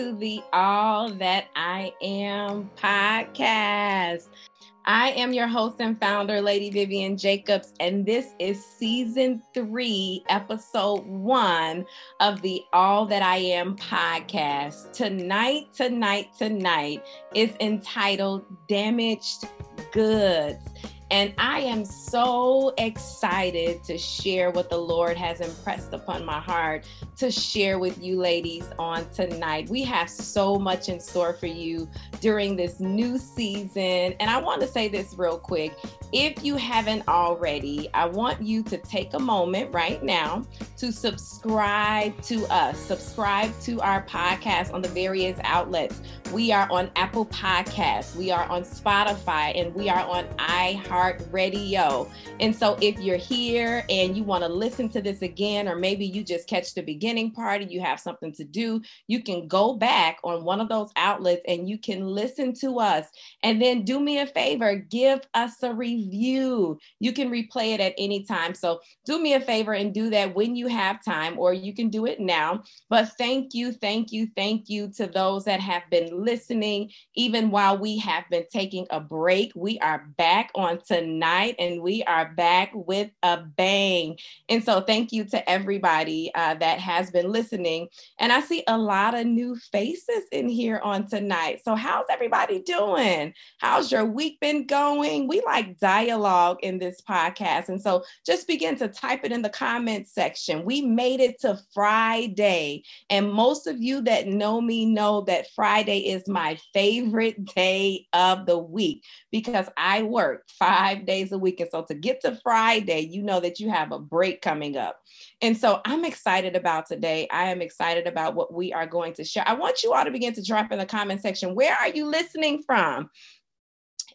To the All That I Am podcast. I am your host and founder, Lady Vivian Jacobs, and this is season three, episode one of the All That I Am podcast. Tonight, tonight, tonight is entitled Damaged Goods. And I am so excited to share what the Lord has impressed upon my heart to share with you ladies on tonight. We have so much in store for you during this new season. And I want to say this real quick. If you haven't already, I want you to take a moment right now to subscribe to us, subscribe to our podcast on the various outlets. We are on Apple Podcasts, we are on Spotify, and we are on iHeartRadio. And so if you're here and you want to listen to this again, or maybe you just catch the beginning part and you have something to do, you can go back on one of those outlets and you can listen to us. And then do me a favor, give us a review. You can replay it at any time. So do me a favor and do that when you have time, or you can do it now. But thank you, thank you, thank you to those that have been listening, even while we have been taking a break. We are back on tonight and we are back with a bang. And so thank you to everybody uh, that has been listening. And I see a lot of new faces in here on tonight. So, how's everybody doing? How's your week been going? We like dialogue in this podcast. And so just begin to type it in the comments section. We made it to Friday. And most of you that know me know that Friday is my favorite day of the week because I work five days a week. And so to get to Friday, you know that you have a break coming up. And so I'm excited about today. I am excited about what we are going to share. I want you all to begin to drop in the comment section. Where are you listening from?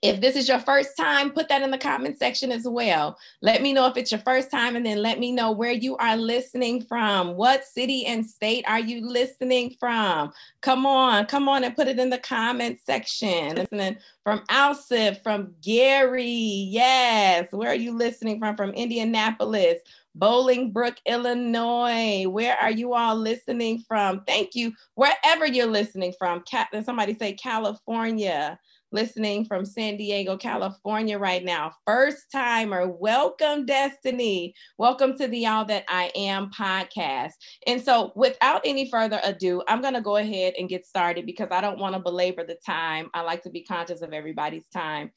If this is your first time, put that in the comment section as well. Let me know if it's your first time and then let me know where you are listening from. What city and state are you listening from? Come on, come on and put it in the comment section. Listening from Alsip, from Gary. Yes. Where are you listening from? From Indianapolis. Bolingbrook, Illinois. Where are you all listening from? Thank you. Wherever you're listening from. Somebody say California listening from San Diego, California right now. First timer, welcome, Destiny. Welcome to the All That I Am podcast. And so, without any further ado, I'm going to go ahead and get started because I don't want to belabor the time. I like to be conscious of everybody's time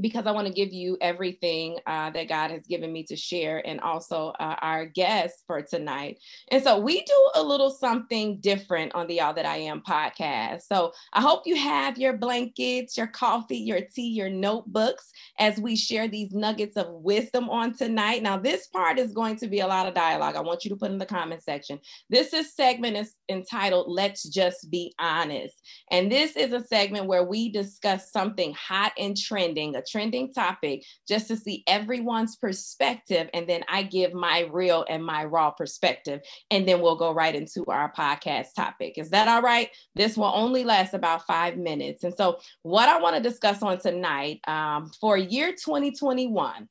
because I want to give you everything uh, that God has given me to share and also uh, our guests for tonight. And so we do a little something different on the All That I Am podcast. So I hope you have your blankets, your coffee, your tea, your notebooks as we share these nuggets of wisdom on tonight. Now, this part is going to be a lot of dialogue. I want you to put in the comment section. This is segment is entitled Let's Just Be Honest. And this is a segment where we discuss something hot and trending, a trending topic just to see everyone's perspective. And then I give my real and my raw perspective. And then we'll go right into our podcast topic. Is that all right? This will only last about five minutes. And so, what I want to discuss on tonight um, for year 2021,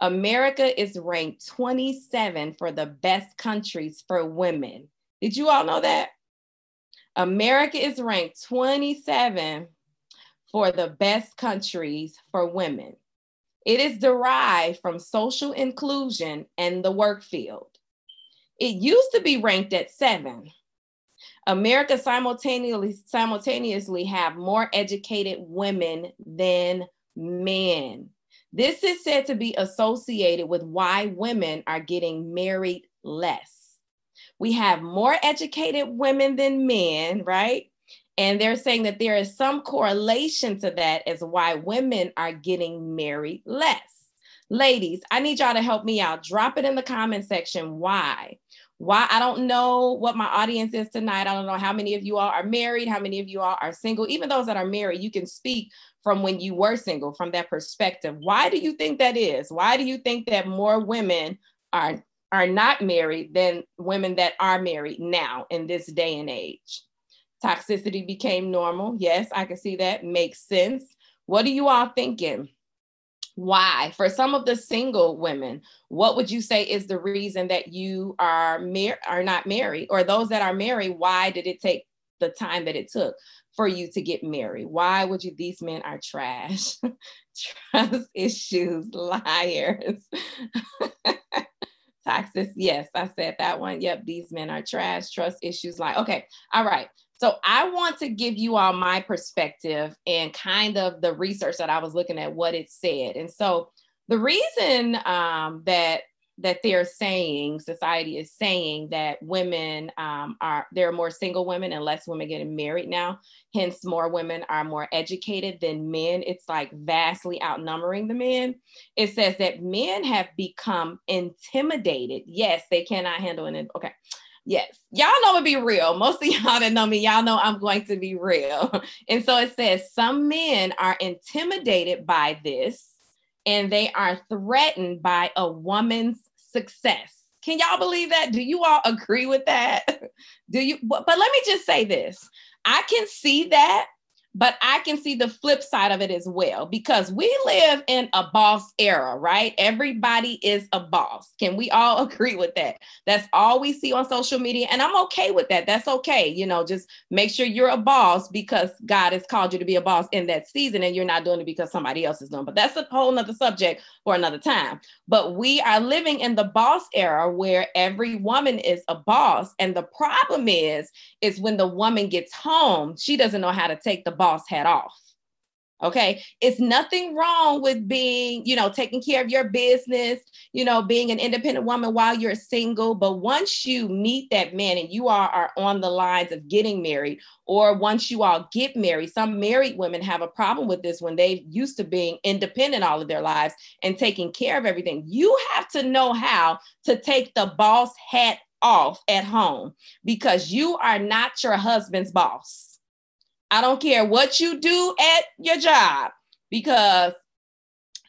America is ranked 27 for the best countries for women. Did you all know that? America is ranked 27 for the best countries for women. It is derived from social inclusion and the work field. It used to be ranked at seven. America simultaneously, simultaneously have more educated women than men. This is said to be associated with why women are getting married less. We have more educated women than men, right? And they're saying that there is some correlation to that as why women are getting married less. Ladies, I need y'all to help me out. Drop it in the comment section. Why? Why? I don't know what my audience is tonight. I don't know how many of you all are married, how many of you all are single. Even those that are married, you can speak from when you were single from that perspective. Why do you think that is? Why do you think that more women are are not married than women that are married now in this day and age? Toxicity became normal. Yes, I can see that. Makes sense. What are you all thinking? why? For some of the single women what would you say is the reason that you are mar- are not married? Or those that are married why did it take the time that it took for you to get married? Why would you these men are trash? Trust issues liars. Toxic yes i said that one. Yep these men are trash. Trust issues like okay all right so I want to give you all my perspective and kind of the research that I was looking at what it said. And so the reason um, that that they're saying society is saying that women um, are there are more single women and less women getting married now hence more women are more educated than men. It's like vastly outnumbering the men. It says that men have become intimidated. Yes they cannot handle it okay Yes, y'all know to be real. Most of y'all that know me, y'all know I'm going to be real. And so it says some men are intimidated by this and they are threatened by a woman's success. Can y'all believe that? Do you all agree with that? Do you? But, but let me just say this I can see that but I can see the flip side of it as well because we live in a boss era, right? Everybody is a boss. Can we all agree with that? That's all we see on social media. And I'm okay with that. That's okay. You know, just make sure you're a boss because God has called you to be a boss in that season and you're not doing it because somebody else is doing. But that's a whole nother subject for another time. But we are living in the boss era where every woman is a boss. And the problem is, is when the woman gets home, she doesn't know how to take the boss hat off. Okay. It's nothing wrong with being, you know, taking care of your business, you know, being an independent woman while you're single. But once you meet that man and you are, are on the lines of getting married, or once you all get married, some married women have a problem with this when they used to being independent all of their lives and taking care of everything. You have to know how to take the boss hat off at home because you are not your husband's boss I don't care what you do at your job because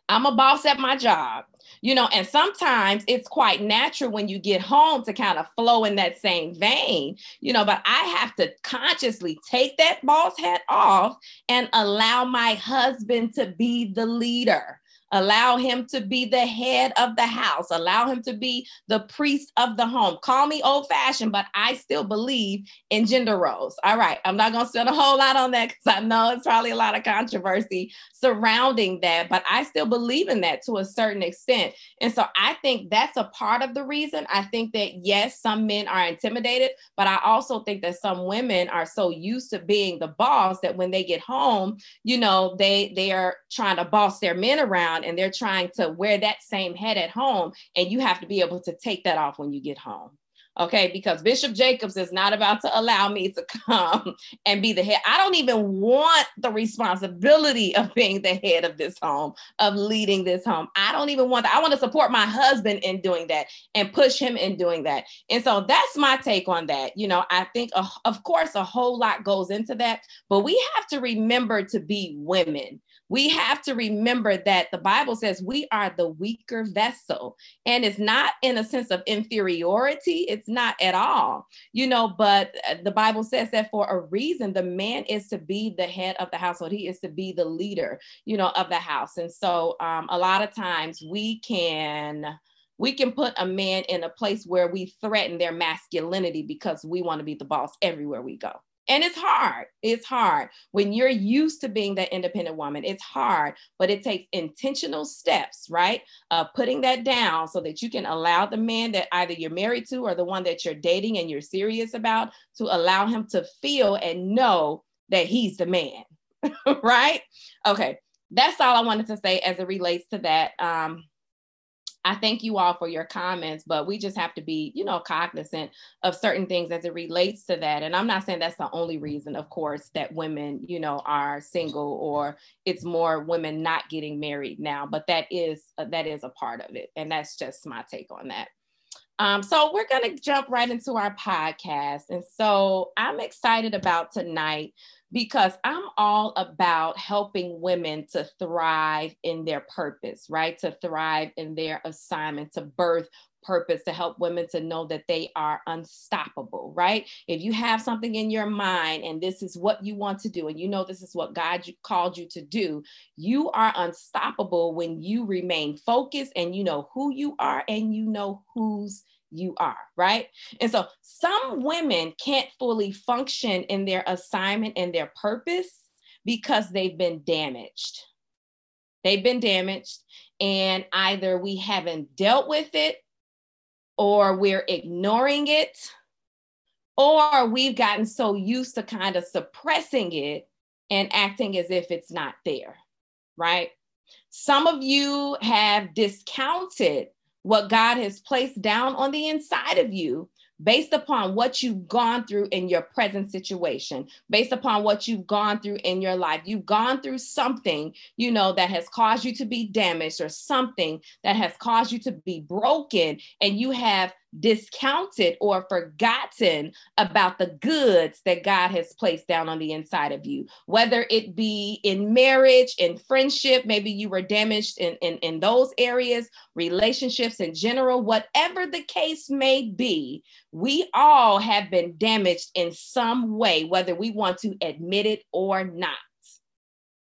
I'm a boss at my job. You know, and sometimes it's quite natural when you get home to kind of flow in that same vein, you know, but I have to consciously take that boss hat off and allow my husband to be the leader Allow him to be the head of the house. Allow him to be the priest of the home. Call me old fashioned, but I still believe in gender roles. All right. I'm not going to spend a whole lot on that because I know it's probably a lot of controversy surrounding that, but I still believe in that to a certain extent. And so I think that's a part of the reason. I think that, yes, some men are intimidated, but I also think that some women are so used to being the boss that when they get home, you know, they, they are trying to boss their men around and they're trying to wear that same head at home and you have to be able to take that off when you get home okay? Because bishop jacobs is not about to allow me to come and be the head. I don't even want the responsibility of being the head of this home of leading this home. I don't even want that. I want to support my husband in doing that and push him in doing that. And so that's my take on that. You know i think uh, of course a whole lot goes into that but we have to remember to be women we have to remember that the Bible says we are the weaker vessel. And it's not in a sense of inferiority, it's not at all, you know, but uh, the Bible says that for a reason, the man is to be the head of the household, he is to be the leader, you know, of the house. And so um, a lot of times we can we can put a man in a place where we threaten their masculinity because we want to be the boss everywhere we go. And it's hard. It's hard when you're used to being that independent woman. It's hard, but it takes intentional steps, right? Uh, putting that down so that you can allow the man that either you're married to or the one that you're dating and you're serious about to allow him to feel and know that he's the man, right? Okay, that's all I wanted to say as it relates to that. Um, I thank you all for your comments, but we just have to be, you know, cognizant of certain things as it relates to that. And I'm not saying that's the only reason, of course, that women, you know, are single or it's more women not getting married now, but that is uh, that is a part of it. And that's just my take on that. Um, so we're going to jump right into our podcast. And so I'm excited about tonight because I'm all about helping women to thrive in their purpose, right? To thrive in their assignment, to birth purpose to help women to know that they are unstoppable, right? If you have something in your mind and this is what you want to do, and you know this is what God called you to do, you are unstoppable when you remain focused and you know who you are and you know whose you are, right? And so some women can't fully function in their assignment and their purpose because they've been damaged. They've been damaged, and either we haven't dealt with it or we're ignoring it, or we've gotten so used to kind of suppressing it and acting as if it's not there, right? Some of you have discounted what God has placed down on the inside of you based upon what you've gone through in your present situation, based upon what you've gone through in your life. You've gone through something, you know, that has caused you to be damaged or something that has caused you to be broken, and you have discounted or forgotten about the goods that God has placed down on the inside of you, whether it be in marriage, in friendship, maybe you were damaged in, in, in those areas, relationships in general, whatever the case may be, we all have been damaged in some way, whether we want to admit it or not.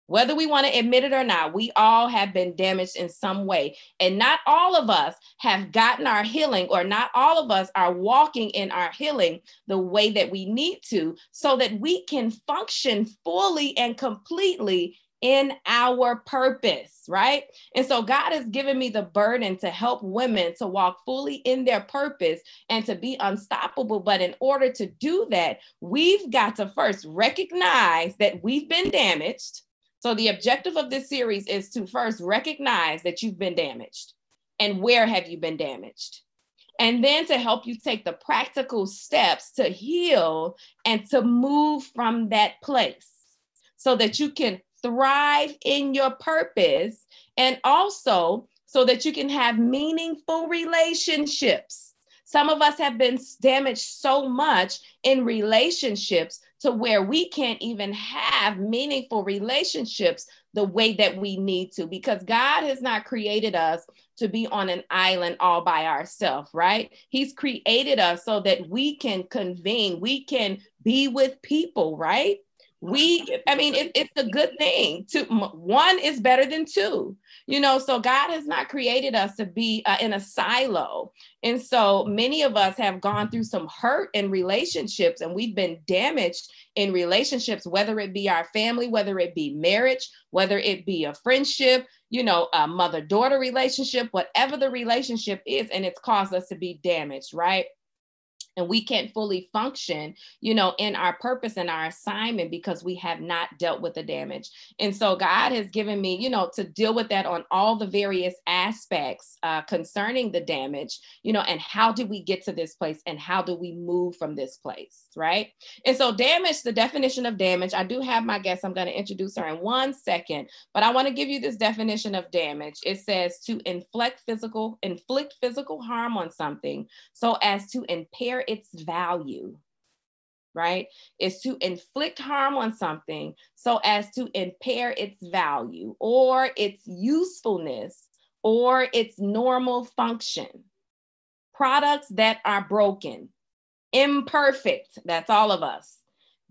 Whether we want to admit it or not, we all have been damaged in some way. And not all of us have gotten our healing, or not all of us are walking in our healing the way that we need to, so that we can function fully and completely in our purpose, right? And so God has given me the burden to help women to walk fully in their purpose and to be unstoppable. But in order to do that, we've got to first recognize that we've been damaged so, the objective of this series is to first recognize that you've been damaged and where have you been damaged? And then to help you take the practical steps to heal and to move from that place so that you can thrive in your purpose and also so that you can have meaningful relationships. Some of us have been damaged so much in relationships to where we can't even have meaningful relationships the way that we need to because God has not created us to be on an island all by ourselves, right? He's created us so that we can convene, we can be with people, right? we i mean it, it's a good thing two one is better than two you know so god has not created us to be uh, in a silo. And so many of us have gone through some hurt in relationships and we've been damaged in relationships whether it be our family whether it be marriage whether it be a friendship you know a mother daughter relationship whatever the relationship is and it's caused us to be damaged right and we can't fully function you know in our purpose and our assignment because we have not dealt with the damage. And so god has given me you know to deal with that on all the various aspects uh, concerning the damage you know and how do we get to this place and how do we move from this place right? And so damage the definition of damage i do have my guest i'm going to introduce her in one second but i want to give you this definition of damage. It says to inflict physical inflict physical harm on something so as to impair its value, right? Is to inflict harm on something so as to impair its value or its usefulness or its normal function. Products that are broken, imperfect, that's all of us,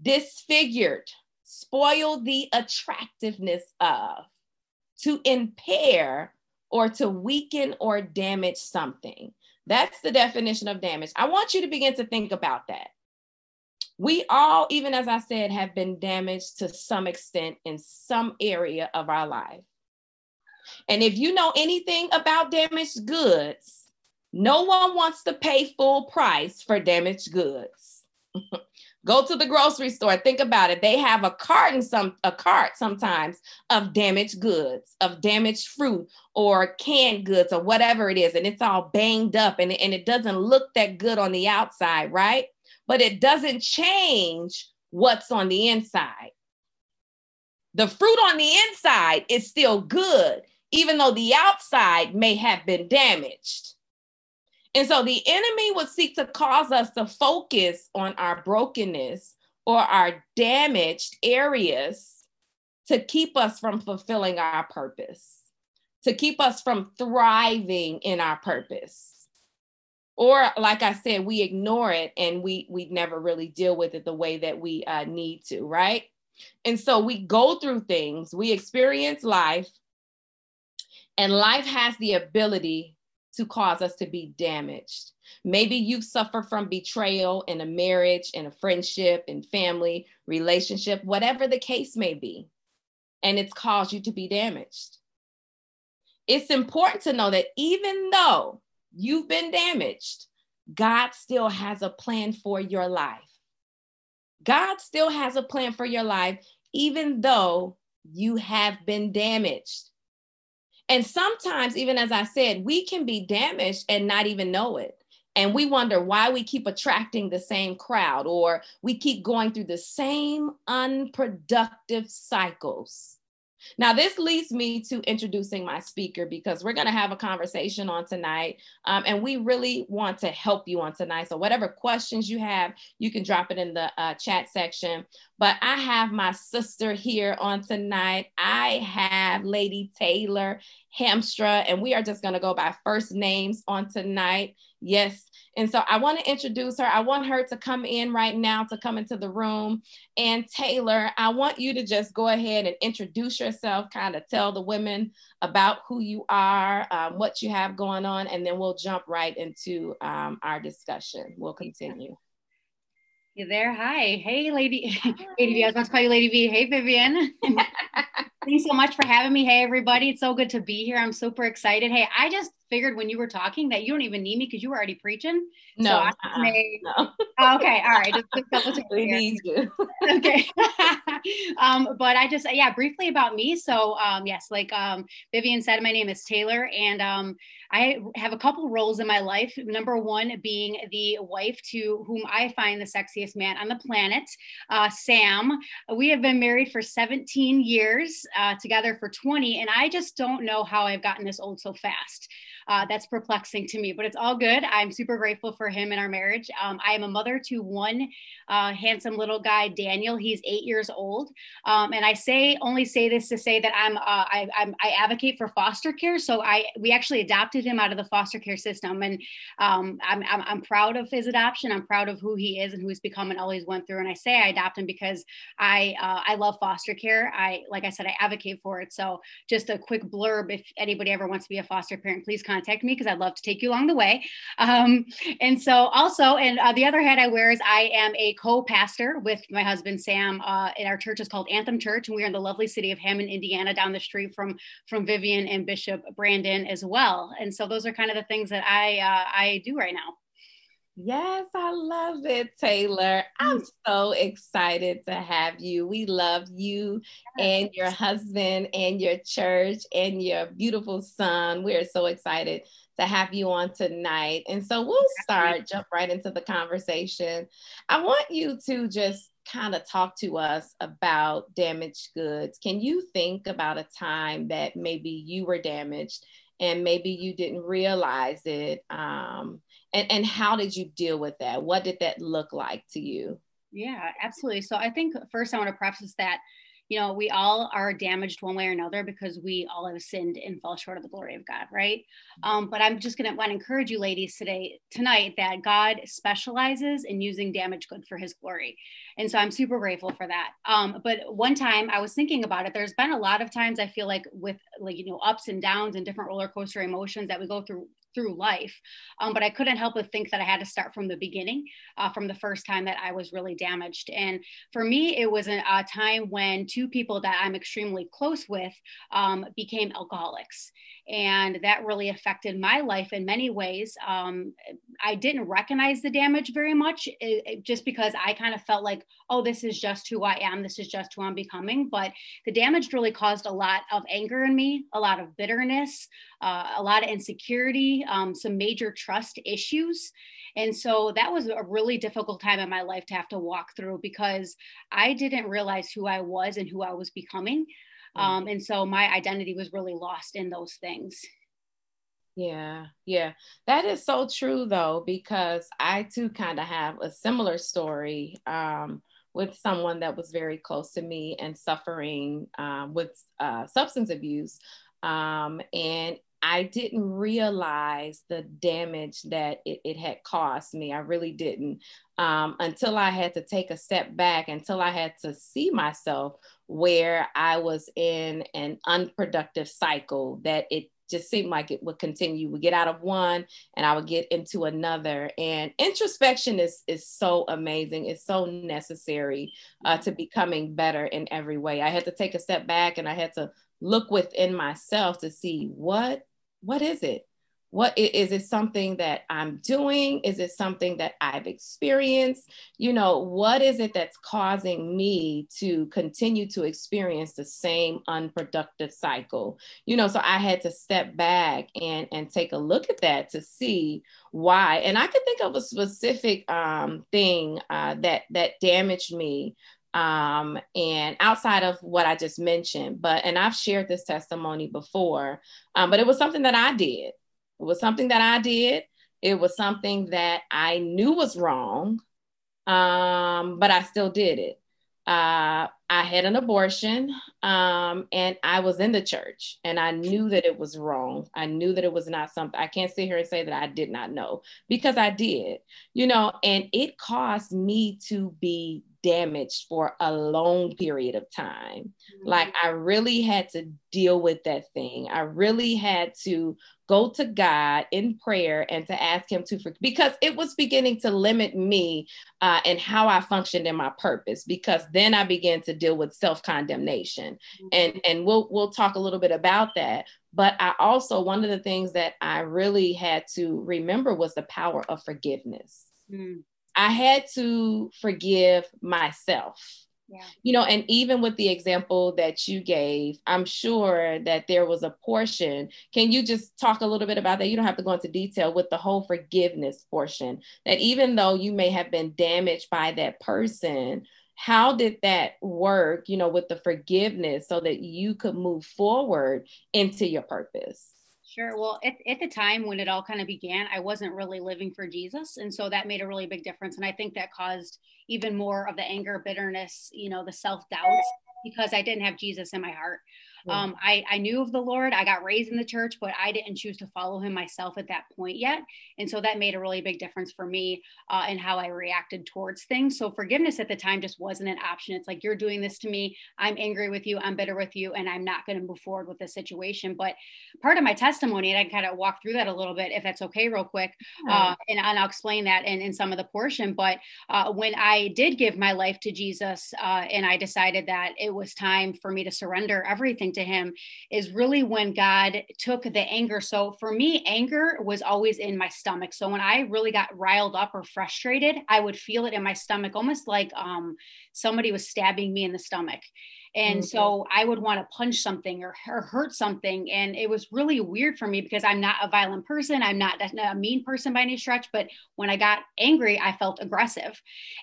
disfigured, spoil the attractiveness of, to impair or to weaken or damage something. That's the definition of damage. I want you to begin to think about that. We all, even as I said, have been damaged to some extent in some area of our life. And if you know anything about damaged goods, no one wants to pay full price for damaged goods. Go to the grocery store. Think about it. They have a cart and some a cart sometimes of damaged goods, of damaged fruit or canned goods or whatever it is, and it's all banged up and, and it doesn't look that good on the outside, right? But it doesn't change what's on the inside. The fruit on the inside is still good, even though the outside may have been damaged. And so the enemy would seek to cause us to focus on our brokenness or our damaged areas to keep us from fulfilling our purpose, to keep us from thriving in our purpose. or like i said we ignore it and we we never really deal with it the way that we uh, need to right and so we go through things we experience life and life has the ability to cause us to be damaged maybe you suffer from betrayal in a marriage in a friendship in family relationship whatever the case may be and it's caused you to be damaged it's important to know that even though you've been damaged, God still has a plan for your life. God still has a plan for your life, even though you have been damaged. And sometimes, even as I said, we can be damaged and not even know it. And we wonder why we keep attracting the same crowd or we keep going through the same unproductive cycles now, this leads me to introducing my speaker because we're going to have a conversation on tonight. Um, and we really want to help you on tonight. So, whatever questions you have, you can drop it in the uh, chat section. But I have my sister here on tonight. I have Lady Taylor Hamstra, and we are just going to go by first names on tonight. Yes, and so I want to introduce her. I want her to come in right now, to come into the room. And Taylor, I want you to just go ahead and introduce yourself, kind of tell the women about who you are, um, what you have going on, and then we'll jump right into um, our discussion. We'll continue. You there? Hi. Hey, Lady, Hi. Lady V. I was about to call you Lady V. Hey, Vivian. Thanks so much for having me. Hey, everybody. It's so good to be here. I'm super excited. Hey, I just figured when you were talking that you don't even need me because you were already preaching. No, so uh-uh. no. Oh, okay, all right. Just, just double check. we need you. okay. um, but I just yeah, briefly about me. So um, yes, like um, Vivian said, my name is Taylor, and um, I have a couple roles in my life. Number one being the wife to whom I find the sexiest man on the planet, uh, Sam. We have been married for 17 years, uh, together for 20, and I just don't know how I've gotten this old so fast uh, that's perplexing to me, but it's all good. I'm super grateful for him and our marriage. Um, I am a mother to one uh, handsome little guy, Daniel. He's eight years old, um, and I say only say this to say that I'm uh, I, I'm I advocate for foster care. So I we actually adopted him out of the foster care system, and um, I'm, I'm, I'm proud of his adoption. I'm proud of who he is and who he's become and all he's went through. And I say I adopt him because I uh, I love foster care. I like I said I advocate for it. So just a quick blurb if anybody ever wants to be a foster parent, please contact contact me because I'd love to take you along the way. Um, and so also, and uh, the other hat I wear is I am a co-pastor with my husband Sam. Uh, and our church is called Anthem Church, and we're in the lovely city of Hammond, Indiana, down the street from from Vivian and Bishop Brandon as well. And so those are kind of the things that I uh, I do right now. Yes, I love it, Taylor. I'm mm. so excited to have you. We love you and your husband and your church and your beautiful son. We're so excited to have you on tonight. And so we'll start, jump right into the conversation. I want you to just kind of talk to us about damaged goods. Can you think about a time that maybe you were damaged and maybe you didn't realize it? Um, and, and how did you deal with that? What did that look like to you? Yeah, absolutely. So I think first I want to preface that you know, we all are damaged one way or another because we all have sinned and fall short of the glory of God, right? Um, but I'm just going to want to encourage you, ladies, today, tonight, that God specializes in using damaged good for His glory, and so I'm super grateful for that. Um, but one time I was thinking about it. There's been a lot of times I feel like with like you know ups and downs and different roller coaster emotions that we go through through life. Um, but I couldn't help but think that I had to start from the beginning, uh, from the first time that I was really damaged. And for me, it was a, a time when two people that I'm extremely close with um, became alcoholics. And that really affected my life in many ways. Um, I didn't recognize the damage very much it, it, just because I kind of felt like, oh, this is just who I am. This is just who I'm becoming. But the damage really caused a lot of anger in me, a lot of bitterness, uh, a lot of insecurity, um, some major trust issues. And so that was a really difficult time in my life to have to walk through because I didn't realize who I was and who I was becoming. Mm. Um, and so my identity was really lost in those things. Yeah, yeah. That is so true though, because I too kind of have a similar story um, with someone that was very close to me and suffering um, with uh, substance abuse. Um, and I didn't realize the damage that it, it had caused me. I really didn't um, until I had to take a step back, until I had to see myself where I was in an unproductive cycle that it just seemed like it would continue. We get out of one and I would get into another. And introspection is is so amazing. It's so necessary uh, to becoming better in every way. I had to take a step back and I had to look within myself to see what what is it? What is it something that i'm doing? Is it something that i've experienced? You know what is it that's causing me to continue to experience the same unproductive cycle? You know so i had to step back and and take a look at that to see why. And i could think of a specific um, thing uh, that that damaged me um, and outside of what I just mentioned, but and I've shared this testimony before, um, but it was something that I did. It was something that I did. It was something that I knew was wrong, um, but I still did it. Uh, I had an abortion um, and I was in the church and I knew that it was wrong. I knew that it was not something I can't sit here and say that I did not know because I did, you know, and it caused me to be damaged for a long period of time. Mm-hmm. Like I really had to deal with that thing. I really had to go to God in prayer and to ask Him to forgive because it was beginning to limit me uh, and how I functioned in my purpose. Because then I began to deal with self condemnation, mm-hmm. and and we'll we'll talk a little bit about that. But I also one of the things that I really had to remember was the power of forgiveness. Mm. I had to forgive myself yeah. You know, and even with the example that you gave, I'm sure that there was a portion. Can you just talk a little bit about that? You don't have to go into detail with the whole forgiveness portion. That even though you may have been damaged by that person, how did that work, you know, with the forgiveness so that you could move forward into your purpose? Sure. Well, at, at the time when it all kind of began, I wasn't really living for Jesus. And so that made a really big difference. And I think that caused even more of the anger, bitterness, you know, the self doubts because I didn't have Jesus in my heart. Um, I, I knew of the Lord. I got raised in the church, but I didn't choose to follow him myself at that point yet. And so that made a really big difference for me uh, in how I reacted towards things. So forgiveness at the time just wasn't an option. It's like, you're doing this to me. I'm angry with you. I'm bitter with you. And I'm not going to move forward with the situation. But part of my testimony, and I can kind of walk through that a little bit, if that's okay, real quick. Uh, and, and, I'll explain that in, in some of the portion. But uh, when I did give my life to Jesus uh, and I decided that it was time for me to surrender everything to him is really when God took the anger. So for me, anger was always in my stomach. So when I really got riled up or frustrated, I would feel it in my stomach, almost like um, somebody was stabbing me in the stomach. And mm-hmm. so I would want to punch something or, or, hurt something. And it was really weird for me because I'm not a violent person. I'm not a mean person by any stretch. But when I got angry, I felt aggressive.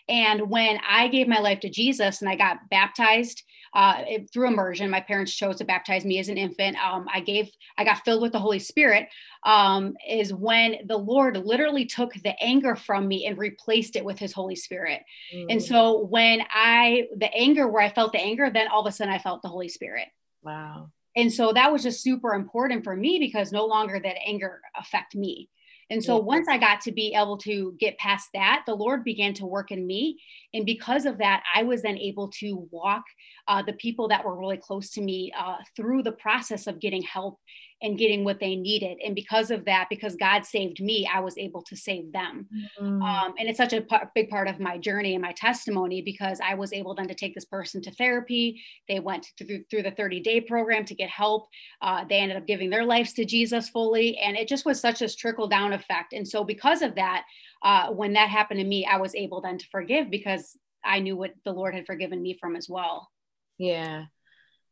And when I gave my life to Jesus and I got baptized, uh, through immersion. My parents chose to baptize me as an infant. Um, I gave, I got filled with the Holy Spirit. Um, is when the Lord literally took the anger from me and replaced it with His Holy Spirit. Mm. And so when I, the anger where I felt the anger, then all of a sudden I felt the Holy Spirit. Wow. And so that was just super important for me because no longer that anger affect me. And so once I got to be able to get past that, the Lord began to work in me. And because of that, I was then able to walk uh, the people that were really close to me uh, through the process of getting help and getting what they needed. And because of that, because God saved me, I was able to save them. Mm-hmm. Um, and it's such a p- big part of my journey and my testimony because I was able then to take this person to therapy. They went through, through the 30 day program to get help. Uh, they ended up giving their lives to Jesus fully. And it just was such a trickle down effect. And so, because of that, uh, when that happened to me, I was able then to forgive because I knew what the Lord had forgiven me from as well. Yeah.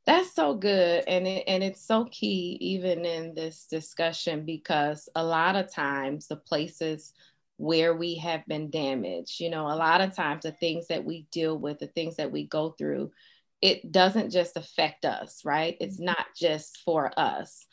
That's so good. And it, and it's so key even in this discussion because a lot of times the places where we have been damaged, you know, a lot of times the things that we deal with, the things that we go through, it doesn't just affect us, right? It's mm-hmm. not just for us.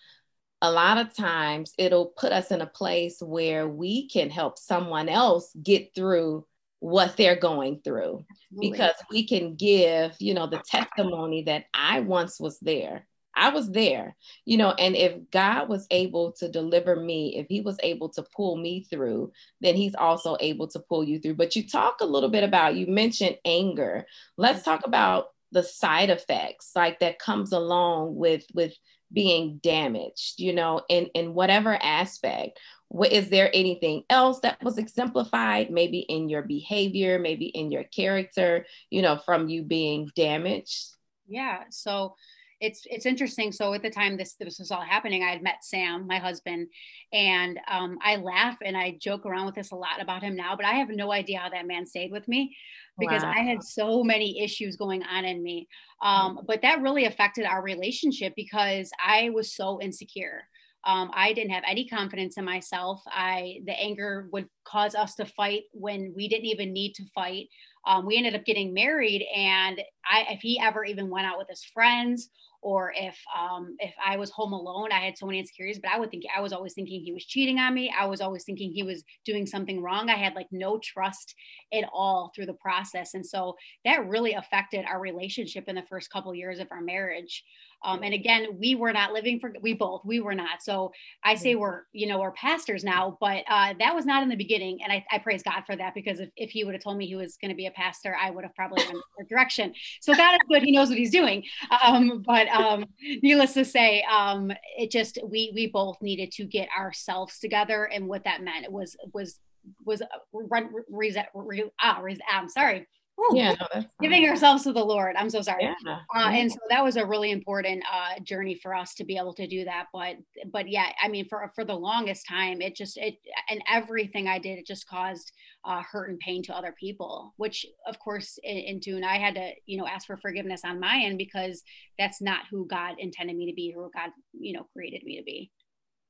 A lot of times it'll put us in a place where we can help someone else get through what they're going through Absolutely. because we can give you know the testimony that i once was there I was there, you know, and if God was able to deliver me, if he was able to pull me through, then he's also able to pull you through. But you talk a little bit about, you mentioned anger. Let's talk about the side effects like that comes along with with being damaged, you know, in in whatever aspect. What, is there anything else that was exemplified maybe in your behavior, maybe in your character, you know, from you being damaged? Yeah. So it's it's interesting. So at the time this this was all happening, I had met Sam, my husband, and um, I laugh and I joke around with this a lot about him now. But I have no idea how that man stayed with me because wow. I had so many issues going on in me. Um, but that really affected our relationship because I was so insecure. Um, I didn't have any confidence in myself. I the anger would cause us to fight when we didn't even need to fight. Um, we ended up getting married, and I, if he ever even went out with his friends or if um, if I was home alone, I had so many insecurities. But I would think I was always thinking he was cheating on me. I was always thinking he was doing something wrong. I had like no trust at all through the process, and so that really affected our relationship in the first couple years of our marriage. Um, and again, we were not living for we both we were not. So I say mm-hmm. we're you know we're pastors now, but uh, that was not in the beginning, and I, I praise God for that because if, if he would have told me he was going to be a pastor, I would have probably went a direction. So God is good; He knows what He's doing. Um, but um, needless to say, um, it just we we both needed to get ourselves together, and what that meant It was was was run reset. Re, ah, re, I'm sorry Ooh, yeah, no, giving ourselves to the Lord. I'm so sorry. Yeah. Uh, and so that was a really important uh, journey for us to be able to do that. But but yeah, I mean, for for the longest time, it just it and everything I did, it just caused uh, hurt and pain to other people. Which of course, in, in tune, I had to you know ask for forgiveness on my end because that's not who God intended me to be, who God you know created me to be.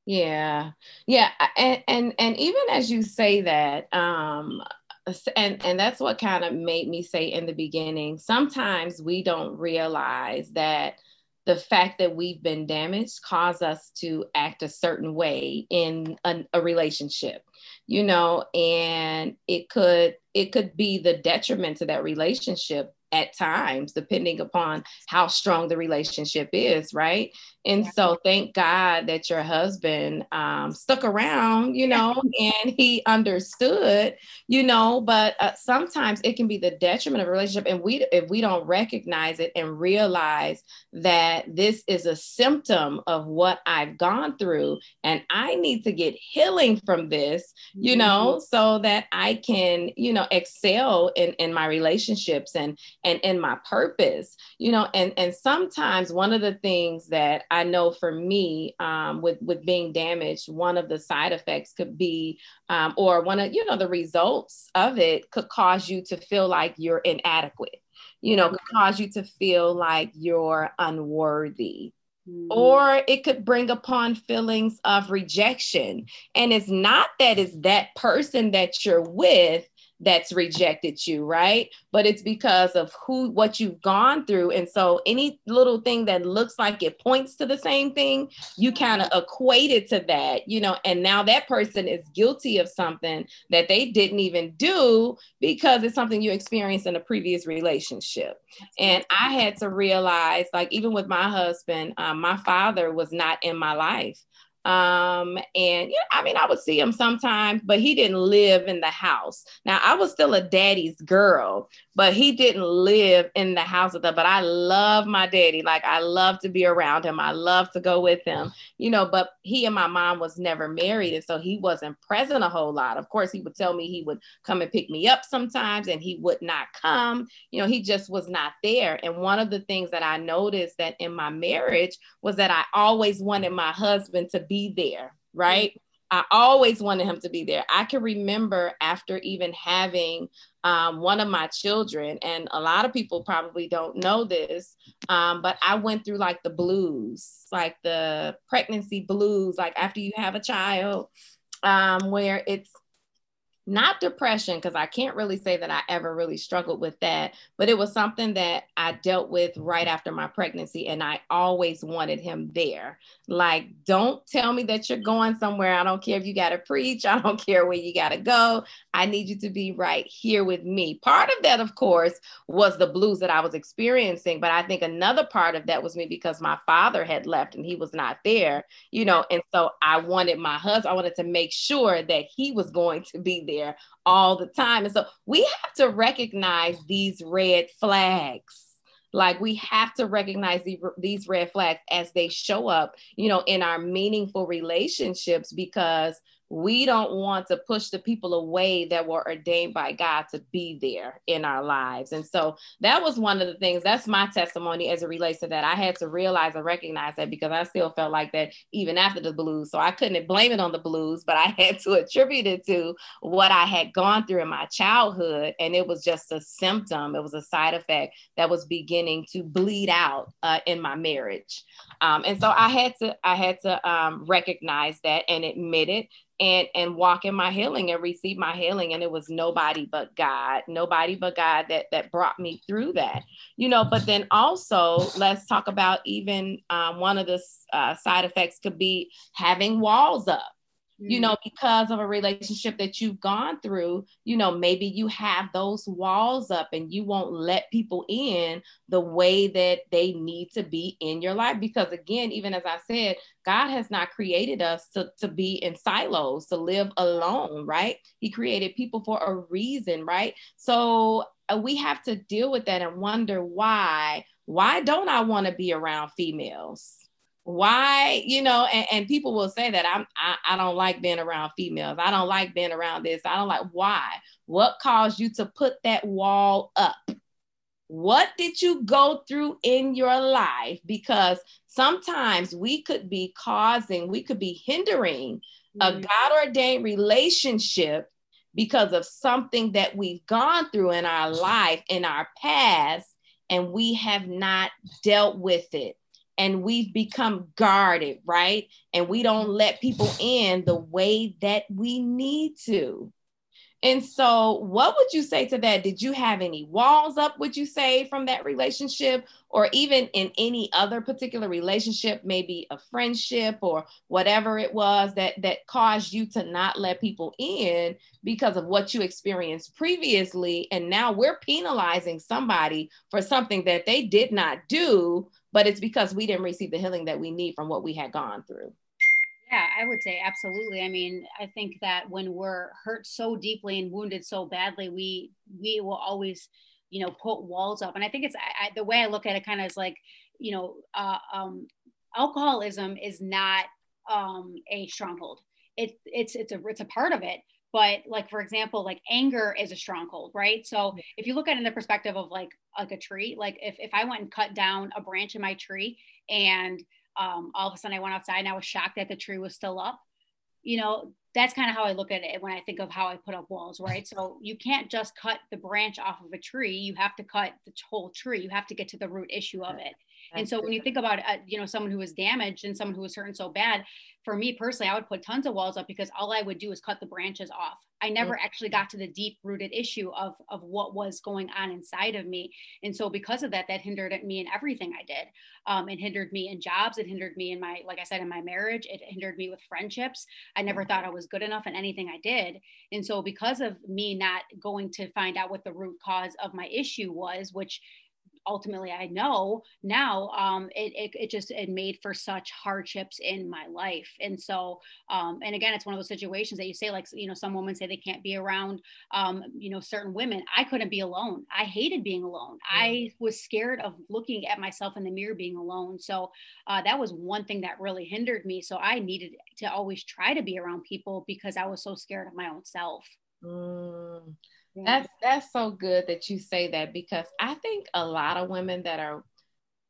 Yeah, yeah, and and and even as you say that, um, and and that's what kind of made me say in the beginning sometimes we don't realize that the fact that we've been damaged cause us to act a certain way in a, a, relationship you know and it could it could be the detriment to that relationship at times, depending upon how strong the relationship is, right? And yeah. so, thank God that your husband um, stuck around, you know, and he understood, you know. But uh, sometimes it can be the detriment of a relationship, and we if we don't recognize it and realize that this is a symptom of what I've gone through, and I need to get healing from this, you mm-hmm. know, so that I can, you know, excel in in my relationships and and in my purpose you know and and sometimes one of the things that i know for me um, with with being damaged one of the side effects could be um, or one of you know the results of it could cause you to feel like you're inadequate you know could cause you to feel like you're unworthy mm-hmm. or it could bring upon feelings of rejection. And it's not that it's that person that you're with, that's rejected you, right? But it's because of who what you've gone through. And so any little thing that looks like it points to the same thing, you kind of equate it to that, you know, and now that person is guilty of something that they didn't even do because it's something you experienced in a previous relationship. And I had to realize, like, even with my husband, um, my father was not in my life. Um, and yeah, I mean, I would see him sometimes, but he didn't live in the house. Now, I was still a daddy's girl, but he didn't live in the house with us. But I love my daddy. Like I love to be around him. I love to go with him, you know, but he and my mom was never married. And so he wasn't present a whole lot. Of course, he would tell me he would come and pick me up sometimes and he would not come. You know, he just was not there. And one of the things that I noticed that in my marriage was that I always wanted my husband to be there, right? Mm-hmm. I always wanted him to be there. I can remember after even having um, one of my children, and a lot of people probably don't know this, um, but I went through like the blues, like the pregnancy blues, like after you have a child, um, where it's not depression because i can't really say that i ever really struggled with that but it was something that i dealt with right after my pregnancy and i always wanted him there. Like don't tell me that you're going somewhere. I don't care if you got to preach. I don't care where you got to go. I need you to be right here with me. Part of that of course was the blues that i was experiencing but i think another part of that was me because my father had left and he was not there you know and so i wanted my husband i wanted to make sure that he was going to be there there all the time. And so we have to recognize these red flags. Like we have to recognize the, these red flags as they show up, you know, in our meaningful relationships because we don't want to push the people away that were ordained by God to be there in our lives. And so that was one of the things, that's my testimony as it relates to that. I had to realize and recognize that because I still felt like that even after the blues. So I couldn't blame it on the blues, but I had to attribute it to what I had gone through in my childhood. And it was just a symptom, it was a side effect that was beginning to bleed out uh, in my marriage. Um, and so I had to, I had to um, recognize that and admit it and and walk in my healing and receive my healing and it was nobody but god nobody but god that that brought me through that you know but then also let's talk about even um, one of the uh, side effects could be having walls up you know, because of a relationship that you've gone through, you know, maybe you have those walls up and you won't let people in the way that they need to be in your life. Because again, even as I said, God has not created us to, to be in silos, to live alone, right? He created people for a reason, right? So uh, we have to deal with that and wonder why. Why don't I want to be around females? Why you know and, and people will say that I'm, I, I don't like being around females. I don't like being around this. I don't like why? What caused you to put that wall up? What did you go through in your life? Because sometimes we could be causing we could be hindering mm-hmm. a god ordained relationship because of something that we've gone through in our life in our past and we have not dealt with it and we've become guarded, right? And we don't let people in the way that we need to. And so, what would you say to that? Did you have any walls up, would you say, from that relationship, or even in any other particular relationship, maybe a friendship or whatever it was that, that caused you to not let people in because of what you experienced previously? And now we're penalizing somebody for something that they did not do but it's because we didn't receive the healing that we need from what we had gone through. Yeah, I would say absolutely. I mean, I think that when we're hurt so deeply and wounded so badly, we we will always, you know, put walls up. And I think it's I, the way I look at it, kind of is like, you know, uh, um, alcoholism is not um, a stronghold. It, it's it's a it's a part of it, but like for example like anger is a stronghold right? So if you look at it in the perspective of like like a tree like if, if i went and cut down a branch in my tree and um, all of a sudden i went outside and i was shocked that the tree was still up you know that's kind of how i look at it when i think of how i put up walls right? So you can't just cut the branch off of a tree. You have to cut the whole tree. You have to get to the root issue of it and so when you think about uh, you know someone who was damaged and someone who was hurting so bad for me personally i would put tons of walls up because all i would do is cut the branches off. I never mm-hmm. actually got to the deep rooted issue of of what was going on inside of me. And so because of that that hindered me in everything i did. Um, it hindered me in jobs. It hindered me in my like i said in my marriage. It hindered me with friendships. I never thought i was good enough in anything i did. And so because of me not going to find out what the root cause of my issue was which ultimately I know now, um, it, it, it, just, it made for such hardships in my life. And so, um, and again, it's one of those situations that you say, like, you know, some women say they can't be around, um, you know, certain women. I couldn't be alone. I hated being alone. Yeah. I was scared of looking at myself in the mirror being alone. So uh, that was one thing that really hindered me. So I needed to always try to be around people because I was so scared of my own self. Mm. That's that's so good that you say that because I think a lot of women that are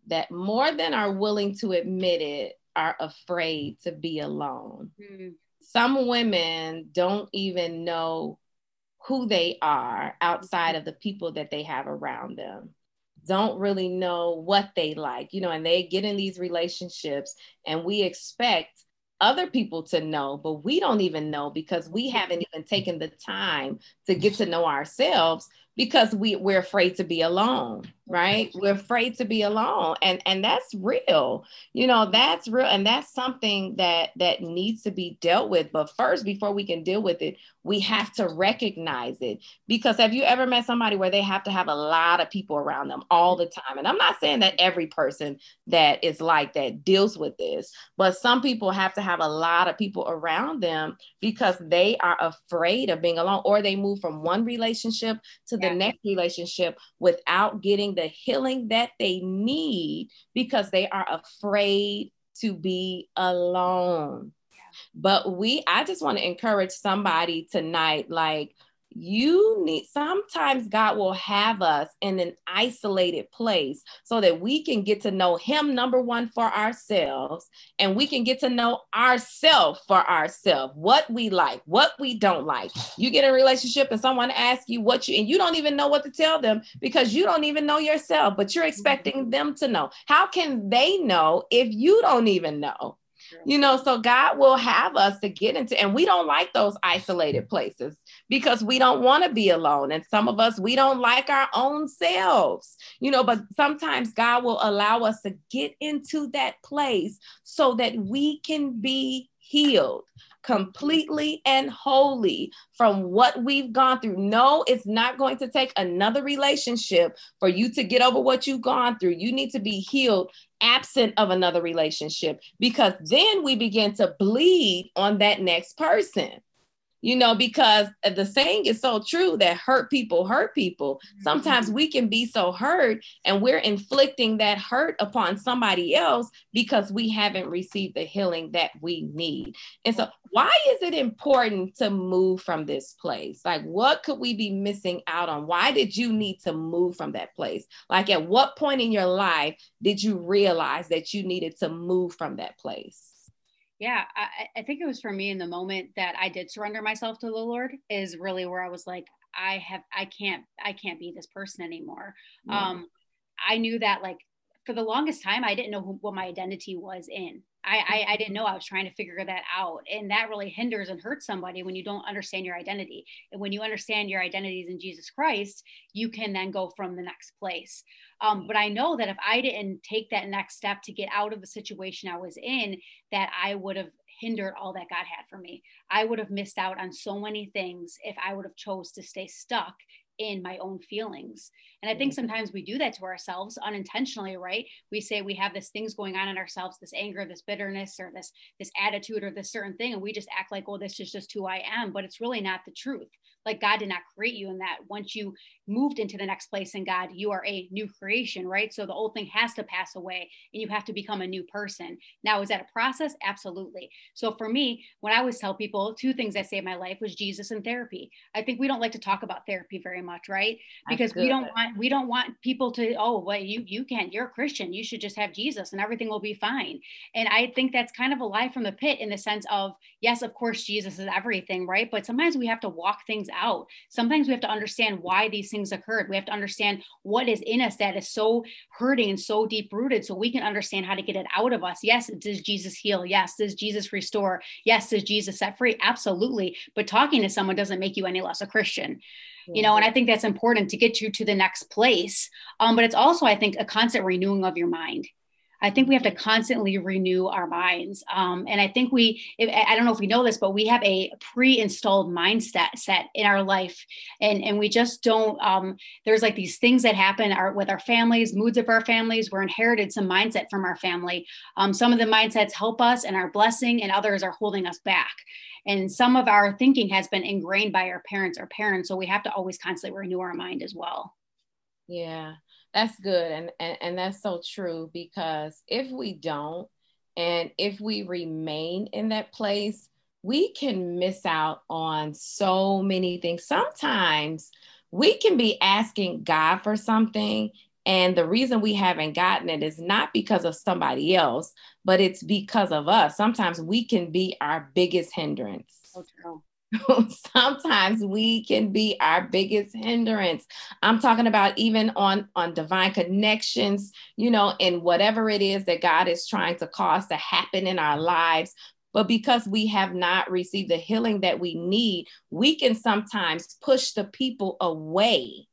that more than are willing to admit it are afraid to be alone. Mm-hmm. Some women don't even know who they are outside of the people that they have around them. Don't really know what they like, you know, and they get in these relationships and we expect other people to know, but we don't even know because we mm-hmm. haven't even taken the time to get to know ourselves because we we're afraid to be alone right? We're afraid to be alone. And and that's real. You know that's real. And that's something that that needs to be dealt with. But first before we can deal with it we have to recognize it. Because have you ever met somebody where they have to have a lot of people around them all the time? And i'm not saying that every person that is like that deals with this but some people have to have a lot of people around them because they are afraid of being alone or they move from one relationship to the next relationship without getting the healing that they need because they are afraid to be alone. But we, I just want to encourage somebody tonight, like, you need sometimes God will have us in an isolated place so that we can get to know Him, number one, for ourselves, and we can get to know ourselves for ourselves, what we like, what we don't like. You get a relationship and someone asks you what you, and you don't even know what to tell them because you don't even know yourself, but you're expecting mm-hmm. them to know. How can they know if you don't even know? You know, so God will have us to get into, and we don't like those isolated places because we don't want to be alone. And some of us, we don't like our own selves, you know, but sometimes God will allow us to get into that place so that we can be healed completely and wholly from what we've gone through. No, it's not going to take another relationship for you to get over what you've gone through. You need to be healed absent of another relationship because then we begin to bleed on that next person you know, because the saying is so true that hurt people hurt people. Sometimes mm-hmm. we can be so hurt and we're inflicting that hurt upon somebody else because we haven't received the healing that we need. And so, why is it important to move from this place? Like, what could we be missing out on? Why did you need to move from that place? Like, at what point in your life did you realize that you needed to move from that place? Yeah I, I, think it was for me in the moment that i did surrender myself to the lord is really where i was like i have i can't i can't be this person anymore yeah. um i knew that like for the longest time i didn't know who, what my identity was in I, I, I didn't know I was trying to figure that out. And that really hinders and hurts somebody when you don't understand your identity. And when you understand your identity is in Jesus Christ, you can then go from the next place. Um, but I know that if I didn't take that next step to get out of the situation I was in, that I would have hindered all that God had for me. I would have missed out on so many things if I would have chose to stay stuck in my own feelings. And I think mm-hmm. sometimes we do that to ourselves unintentionally, right? We say we have this things going on in ourselves, this anger, this bitterness, or this this attitude or this certain thing, and we just act like, oh, this is just who I am. But it's really not the truth. Like God did not create you in that. Once you moved into the next place in God, you are a new creation, right? So the old thing has to pass away and you have to become a new person. Now, is that a process? Absolutely. So for me, when I always tell people two things that saved my life was Jesus and therapy. I think we don't like to talk about therapy very much, right? Because we don't want we don't want people to, oh, well, you you can't, you're a Christian. You should just have Jesus and everything will be fine. And I think that's kind of a lie from the pit in the sense of, yes, of course, Jesus is everything, right? But sometimes we have to walk things out. Sometimes we have to understand why these things occurred. We have to understand what is in us that is so hurting and so deep rooted so we can understand how to get it out of us. Yes, does Jesus heal? Yes, does Jesus restore? Yes, does Jesus set free? Absolutely. But talking to someone doesn't make you any less a Christian you know and i think that's important to get you to the next place um, but it's also i think a constant renewing of your mind I think we have to constantly renew our minds. Um, and I think we, I don't know if we know this, but we have a pre-installed mindset set in our life. And, and we just don't, um, there's like these things that happen our, with our families, moods of our families. We're inherited some mindset from our family. Um, some of the mindsets help us and are blessing and others are holding us back. And some of our thinking has been ingrained by our parents or parents. So we have to always constantly renew our mind as well. Yeah that's good and, and and that's so true because if we don't and if we remain in that place we can miss out on so many things. Sometimes we can be asking god for something and the reason we haven't gotten it is not because of somebody else but it's because of us. Sometimes we can be our biggest hindrance. So sometimes we can be our biggest hindrance i'm talking about even on on divine connections you know in whatever it is that god is trying to cause to happen in our lives But because we have not received the healing that we need, we can sometimes push the people away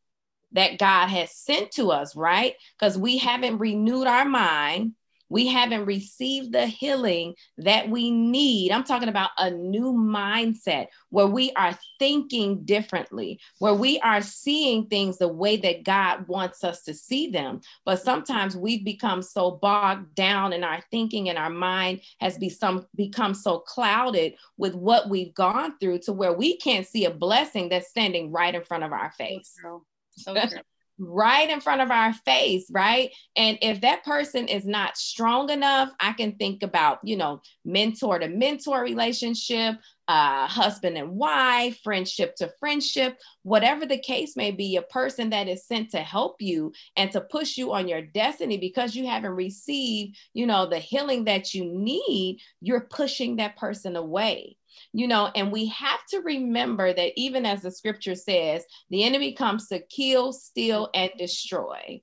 that God has sent to us, right? Because we haven't renewed our mind we haven't received the healing that we need. I'm talking about a new mindset where we are thinking differently, where we are seeing things the way that God wants us to see them. But sometimes we've become so bogged down in our thinking and our mind has become, become so clouded with what we've gone through to where we can't see a blessing that's standing right in front of our face. So true. So true right in front of our face, right? And if that person is not strong enough, I can think about, you know, mentor to mentor relationship, uh, husband and wife, friendship to friendship, whatever the case may be, a person that is sent to help you and to push you on your destiny because you haven't received, you know, the healing that you need, you're pushing that person away you know, and we have to remember that even as the scripture says, the enemy comes to kill, steal, and destroy.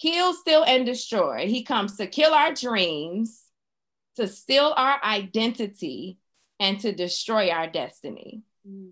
Kill, steal, and destroy. He comes to kill our dreams, to steal our identity, and to destroy our destiny. Mm.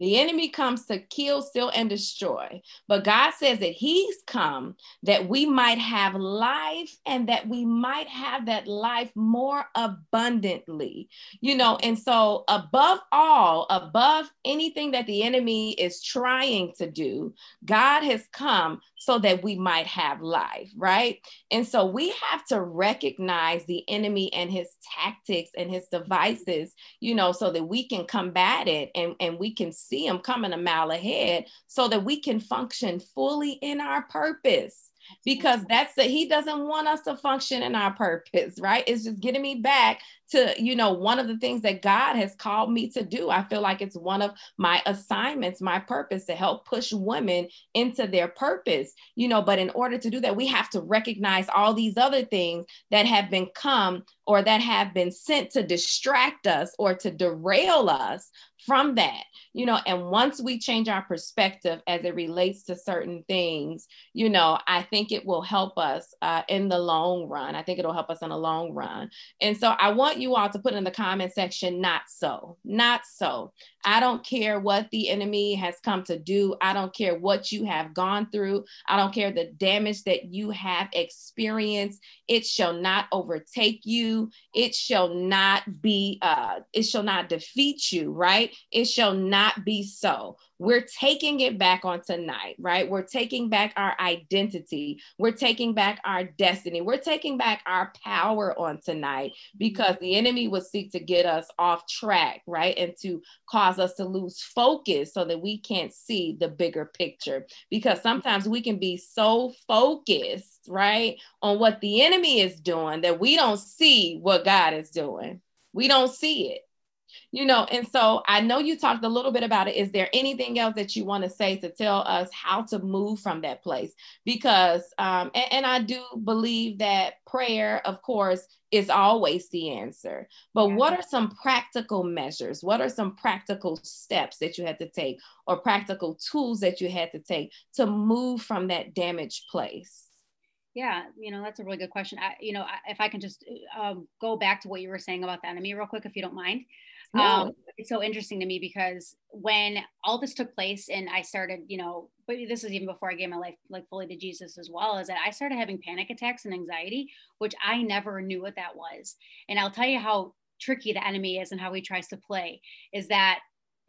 The enemy comes to kill, steal, and destroy. But God says that He's come that we might have life and that we might have that life more abundantly. You know, and so above all, above anything that the enemy is trying to do, God has come so that we might have life, right? And so we have to recognize the enemy and his tactics and his devices, you know, so that we can combat it and, and we can see him coming a mile ahead so that we can function fully in our purpose because that's that he doesn't want us to function in our purpose right it's just getting me back to you know one of the things that god has called me to do. I feel like it's one of my assignments my purpose to help push women into their purpose you know but in order to do that we have to recognize all these other things that have been come or that have been sent to distract us or to derail us from that you know and once we change our perspective as it relates to certain things you know i think it will help us uh, in the long run. I think it'll help us in the long run. And so i want you all to put in the comment section not so not so I don't care what the enemy has come to do. I don't care what you have gone through. I don't care the damage that you have experienced. It shall not overtake you. It shall not be, uh, it shall not defeat you, right? It shall not be so. We're taking it back on tonight, right? We're taking back our identity. We're taking back our destiny. We're taking back our power on tonight because the enemy will seek to get us off track, right? And to cause us to lose focus so that we can't see the bigger picture. Because sometimes we can be so focused, right, on what the enemy is doing that we don't see what God is doing. We don't see it you know and so i know you talked a little bit about it is there anything else that you want to say to tell us how to move from that place because um and, and i do believe that prayer of course is always the answer but yeah. what are some practical measures what are some practical steps that you had to take or practical tools that you had to take to move from that damaged place yeah, you know, that's a really good question. I, you know, if I can just um, go back to what you were saying about the enemy real quick, if you don't mind. No. Um, it's so interesting to me because when all this took place and I started, you know, but this is even before I gave my life like fully to Jesus as well, is that I started having panic attacks and anxiety, which I never knew what that was. And I'll tell you how tricky the enemy is and how he tries to play is that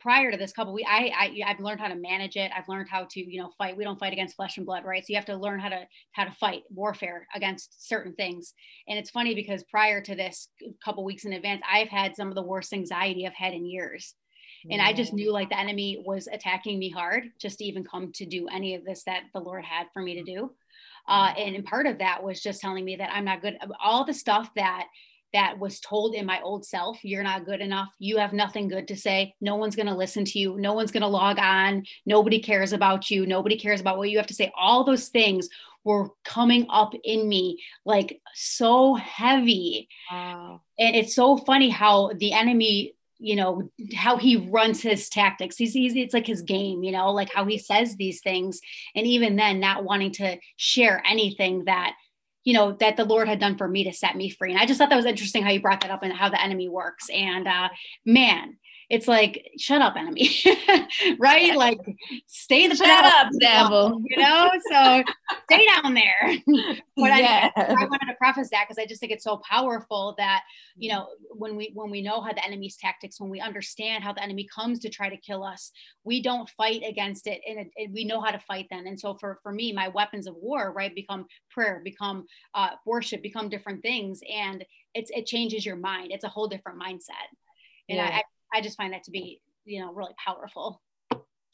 prior to this couple we I, I i've learned how to manage it. I've learned how to you know fight. We don't fight against flesh and blood right? So you have to learn how to how to fight warfare against certain things. And it's funny because prior to this couple weeks in advance i've had some of the worst anxiety i've had in years. And i just knew like the enemy was attacking me hard just to even come to do any of this that the lord had for me to do. Uh, and, and part of that was just telling me that i'm not good. All the stuff that that was told in my old self you're not good enough. You have nothing good to say. No one's going to listen to you. No one's going to log on. Nobody cares about you. Nobody cares about what you have to say. All those things were coming up in me like so heavy. Wow. and it's so funny how the enemy you know how he runs his tactics. He's, he's it's like his game you know like how he says these things. And even then not wanting to share anything that you know that the lord had done for me to set me free. And i just thought that was interesting how you brought that up and how the enemy works. And uh man it's like shut up enemy. Right? Like stay the shut up devil. you know? So stay down there. But yeah. I, I wanted to preface that because i just think it's so powerful that you know when we when we know how the enemy's tactics when we understand how the enemy comes to try to kill us we don't fight against it and, it, and we know how to fight then. And so for for me my weapons of war right become prayer become uh, worship become different things and it's it changes your mind. It's a whole different mindset. And yeah. I, I just find that to be, you know, really powerful.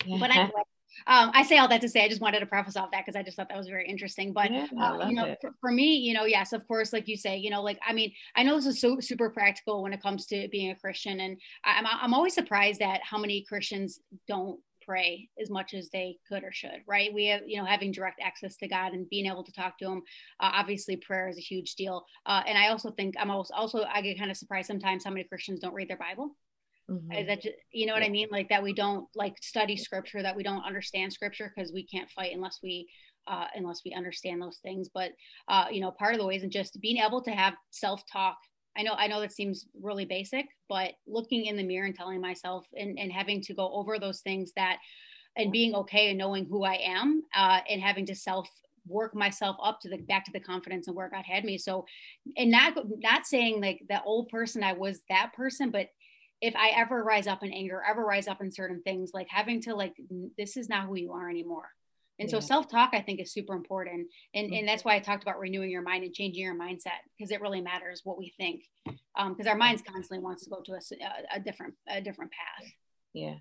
Yeah. But anyway, um, I say all that to say I just wanted to preface off that because I just thought that was very interesting. But yeah, uh, you know, for, for, me, you know, yes, of course, like you say, you know, like I mean, I know this is so super practical when it comes to being a Christian, and I'm I'm always surprised at how many Christians don't pray as much as they could or should right we have you know having direct access to god and being able to talk to him uh, obviously prayer is a huge deal uh, and i also think i'm also also i get kind of surprised sometimes how many christians don't read their bible Mm-hmm. That just, you know what I mean? Like that we don't like study scripture, that we don't understand scripture because we can't fight unless we uh, unless we understand those things. But uh, you know, part of the way isn't just being able to have self talk. I know I know that seems really basic, but looking in the mirror and telling myself and, and having to go over those things that and being okay and knowing who I am uh, and having to self work myself up to the back to the confidence and where God had me. So, and not not saying like the old person I was that person, but if I ever rise up in anger, ever rise up in certain things, like having to like, this is not who you are anymore. And yeah. so self-talk, I think is super important. And, mm-hmm. and that's why I talked about renewing your mind and changing your mindset because it really matters what we think. Um, cause our minds constantly wants to go to a, a different, a different path. Yeah.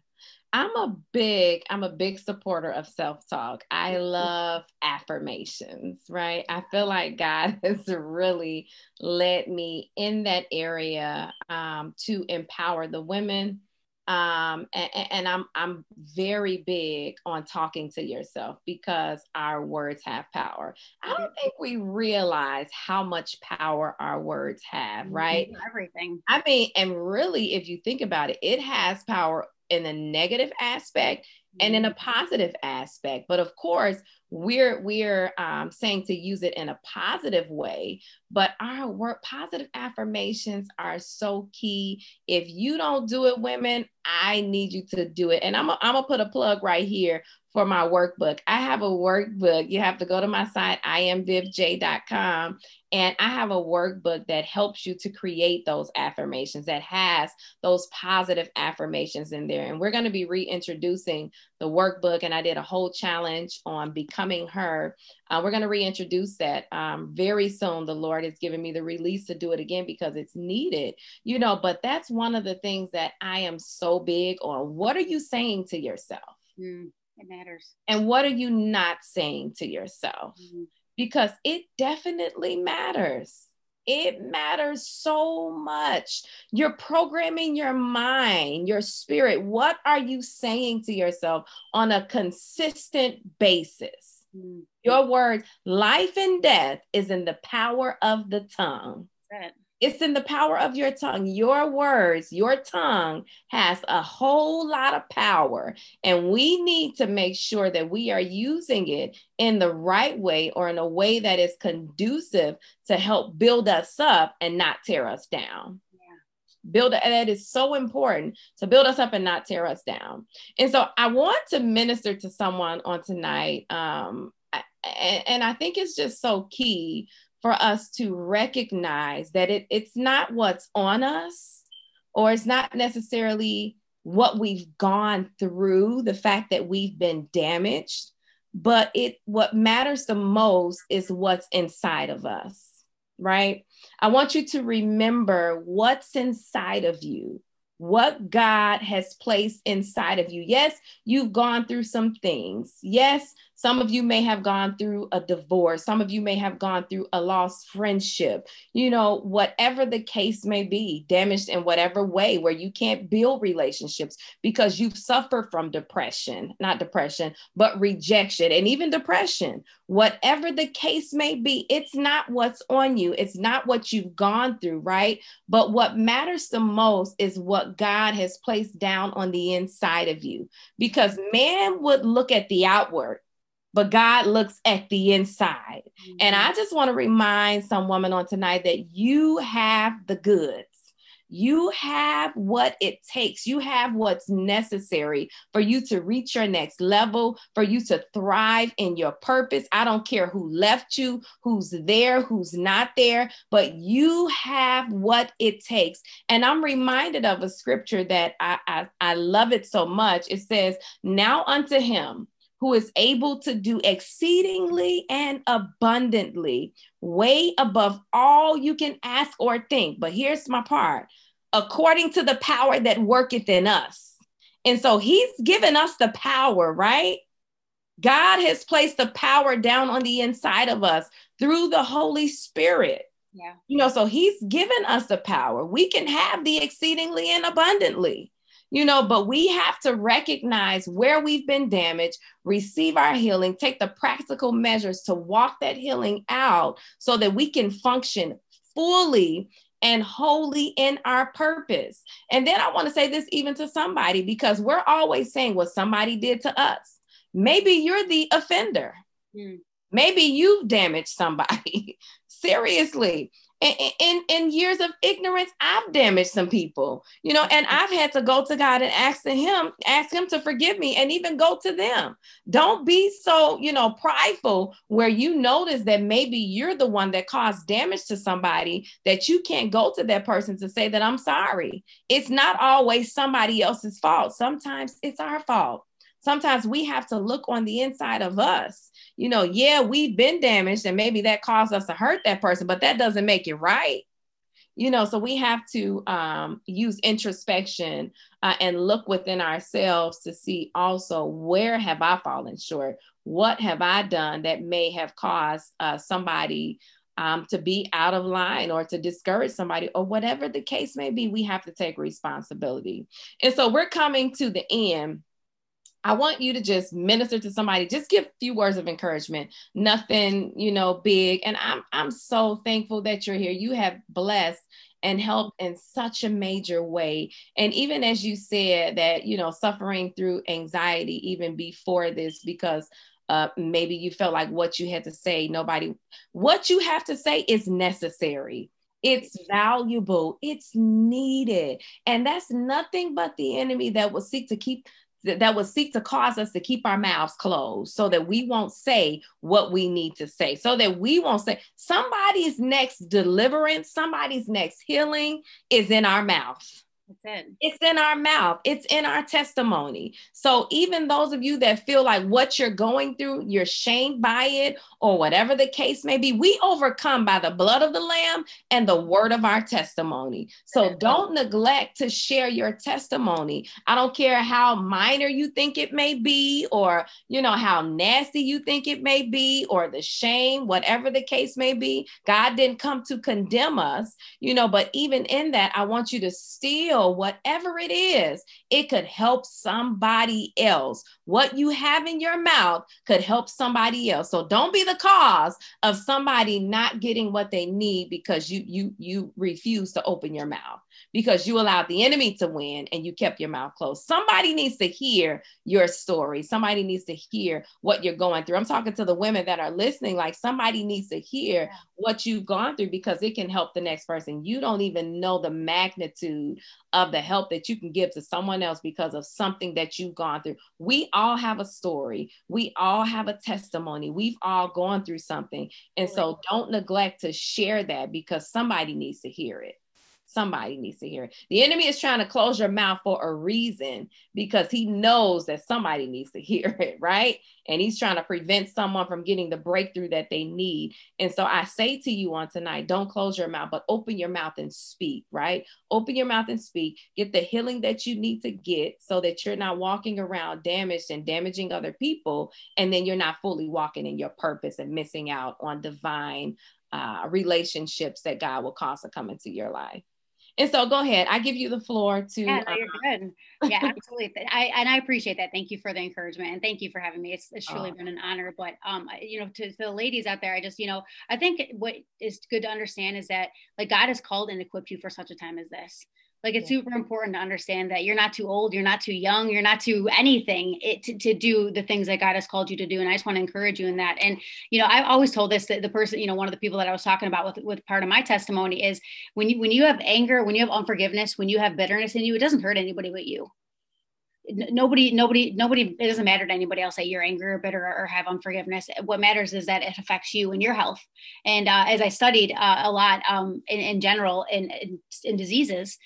I'm a big, I'm a big supporter of self-talk. I love affirmations, right? I feel like God has really led me in that area um, to empower the women. Um, and, and I'm I'm very big on talking to yourself because our words have power. I don't think we realize how much power our words have, right? Everything. I mean, and really, if you think about it, it has power in a negative aspect and in a mm-hmm. positive aspect. But of course we're we're um, saying to use it in a positive way but our work positive affirmations are so key. If you don't do it women i need you to do it. And i'm gonna put a plug right here for my workbook. I have a workbook. You have to go to my site, imvivj.com, and I have a workbook that helps you to create those affirmations, that has those positive affirmations in there. And we're going to be reintroducing the workbook. And I did a whole challenge on becoming her. Uh, we're going to reintroduce that um, very soon. The Lord has given me the release to do it again because it's needed, you know. But that's one of the things that I am so big on. What are you saying to yourself? Mm. It matters. And what are you not saying to yourself? Mm-hmm. Because it definitely matters. It matters so much. You're programming your mind, your spirit. What are you saying to yourself on a consistent basis? Mm-hmm. Your words, life and death is in the power of the tongue. It's in the power of your tongue. Your words, your tongue has a whole lot of power. And we need to make sure that we are using it in the right way or in a way that is conducive to help build us up and not tear us down. Build and that is so important to build us up and not tear us down. And so I want to minister to someone on tonight. Um, and, and I think it's just so key for us to recognize that it, it's not what's on us or it's not necessarily what we've gone through, the fact that we've been damaged, but it what matters the most is what's inside of us, right? I want you to remember what's inside of you what God has placed inside of you. Yes, you've gone through some things. Yes, some of you may have gone through a divorce. Some of you may have gone through a lost friendship. You know, whatever the case may be, damaged in whatever way where you can't build relationships because you've suffered from depression, not depression, but rejection and even depression. Whatever the case may be, it's not what's on you. It's not what you've gone through, right? But what matters the most is what God has placed down on the inside of you because man would look at the outward but God looks at the inside. Mm-hmm. And I just want to remind some woman on tonight that you have the goods. You have what it takes. You have what's necessary for you to reach your next level, for you to thrive in your purpose. I don't care who left you, who's there, who's not there, but you have what it takes. And I'm reminded of a scripture that I, I, I love it so much. It says, Now unto him who is able to do exceedingly and abundantly, way above all you can ask or think. But here's my part according to the power that worketh in us. And so he's given us the power, right? God has placed the power down on the inside of us through the Holy Spirit. Yeah. You know, so he's given us the power. We can have the exceedingly and abundantly you know, but we have to recognize where we've been damaged, receive our healing, take the practical measures to walk that healing out so that we can function fully and wholly in our purpose. And then I want to say this even to somebody because we're always saying what somebody did to us. Maybe you're the offender. Mm. Maybe you've damaged somebody. Seriously in, in, in years of ignorance, I've damaged some people, you know, and I've had to go to God and ask to him, ask him to forgive me and even go to them. Don't be so, you know, prideful where you notice that maybe you're the one that caused damage to somebody that you can't go to that person to say that I'm sorry. It's not always somebody else's fault. Sometimes it's our fault. Sometimes we have to look on the inside of us you know, yeah, we've been damaged and maybe that caused us to hurt that person, but that doesn't make it right. You know, so we have to um, use introspection uh, and look within ourselves to see also where have I fallen short? What have I done that may have caused uh, somebody um, to be out of line or to discourage somebody or whatever the case may be? We have to take responsibility. And so we're coming to the end I want you to just minister to somebody, just give a few words of encouragement, nothing, you know, big. And I'm I'm so thankful that you're here. You have blessed and helped in such a major way. And even as you said that, you know, suffering through anxiety even before this, because uh, maybe you felt like what you had to say, nobody, what you have to say is necessary. It's valuable. It's needed. And that's nothing but the enemy that will seek to keep that, that would seek to cause us to keep our mouths closed so that we won't say what we need to say, so that we won't say somebody's next deliverance, somebody's next healing is in our mouth. It's in. It's in our mouth. It's in our testimony. So even those of you that feel like what you're going through, you're shamed by it, or whatever the case may be, we overcome by the blood of the Lamb and the word of our testimony. So don't neglect to share your testimony. I don't care how minor you think it may be, or you know how nasty you think it may be, or the shame, whatever the case may be. God didn't come to condemn us, you know. But even in that, I want you to still whatever it is, it could help somebody else. What you have in your mouth could help somebody else. So don't be the cause of somebody not getting what they need because you you you refuse to open your mouth because you allowed the enemy to win and you kept your mouth closed. Somebody needs to hear your story. Somebody needs to hear what you're going through. I'm talking to the women that are listening like somebody needs to hear what you've gone through because it can help the next person. You don't even know the magnitude of the help that you can give to someone else because of something that you've gone through. We all have a story. We all have a testimony. We've all gone through something. And so don't neglect to share that because somebody needs to hear it. Somebody needs to hear it. The enemy is trying to close your mouth for a reason because he knows that somebody needs to hear it, right? And he's trying to prevent someone from getting the breakthrough that they need. And so I say to you on tonight, don't close your mouth, but open your mouth and speak, right? Open your mouth and speak. Get the healing that you need to get so that you're not walking around damaged and damaging other people. And then you're not fully walking in your purpose and missing out on divine uh, relationships that God will cause to come into your life. And so go ahead. I give you the floor to. Yeah, no, you're uh, good. Yeah, absolutely. I and I appreciate that. Thank you for the encouragement and thank you for having me. It's, it's truly oh. been an honor. But um, you know, to, to, the ladies out there, I just you know, I think what is good to understand is that like God has called and equipped you for such a time as this Like it's super important to understand that you're not too old, you're not too young, you're not too anything it, to, to do the things that God has called you to do. And I just want to encourage you in that. And, you know, I've always told this that the person, you know, one of the people that I was talking about with, with part of my testimony is when you, when you have anger, when you have unforgiveness, when you have bitterness in you, it doesn't hurt anybody but you nobody nobody nobody it doesn't matter to anybody else that you're angry or bitter or have unforgiveness what matters is that it affects you and your health and uh, as i studied uh, a lot um, in, in general in, in, in diseases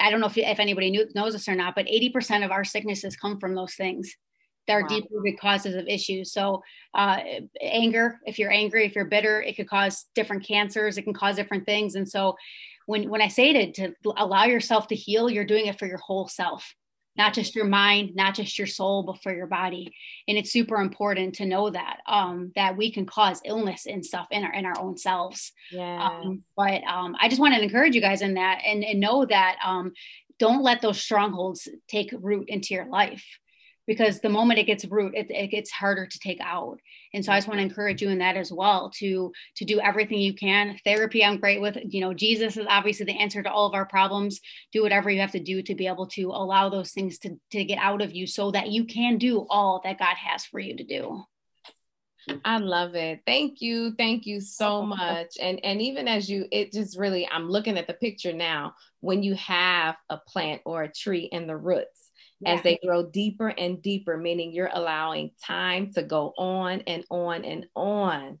i don't know if, if anybody knew, knows this or not but 80% of our sicknesses come from those things that are wow. deep rooted causes of issues. So uh, anger if you're angry if you're bitter it could cause different cancers it can cause different things. And so when when i say to, to allow yourself to heal you're doing it for your whole self not just your mind, not just your soul, but for your body. And it's super important to know that um, that we can cause illness and stuff in our in our own selves. Yeah. Um, but um, I just want to encourage you guys in that and, and know that um, don't let those strongholds take root into your life because the moment it gets root it, it, gets harder to take out and so i just want to mm-hmm. encourage you in that as well to to do everything you can therapy i'm great with you know jesus is obviously the answer to all of our problems do whatever you have to do to be able to allow those things to, to get out of you so that you can do all that god has for you to do I love it. Thank you. Thank you so much. And and even as you it just really I'm looking at the picture now when you have a plant or a tree in the roots as they grow deeper and deeper, meaning you're allowing time to go on and on and on.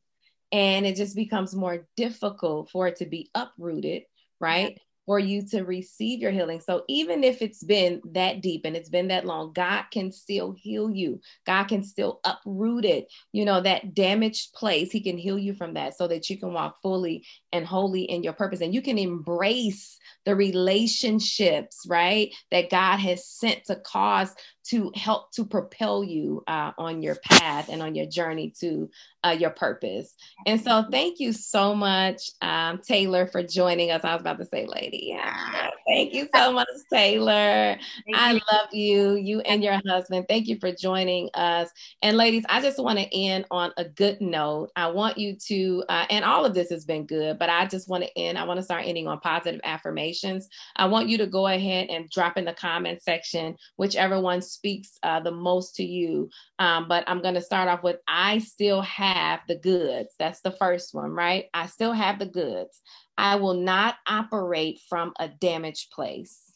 And it just becomes more difficult for it to be uprooted, right? For you to receive your healing. So even if it's been that deep and it's been that long, God can still heal you. God can still uproot it. You know, that damaged place, He can heal you from that so that you can walk fully and wholly in your purpose. And you can embrace the relationships, right, that God has sent to cause to help to propel you uh, on your path and on your journey to uh, your purpose. And so, thank you so much, um, Taylor, for joining us. I was about to say, lady. Yeah. Thank you so much, Taylor. Thank I you. love you, you and your husband. Thank you for joining us. And, ladies, I just want to end on a good note. I want you to, uh, and all of this has been good, but I just want to end, I want to start ending on positive affirmations. I want you to go ahead and drop in the comment section whichever one speaks uh, the most to you. Um, but I'm going to start off with I still have the goods. That's the first one, right? I still have the goods. I will not operate from a damaged place.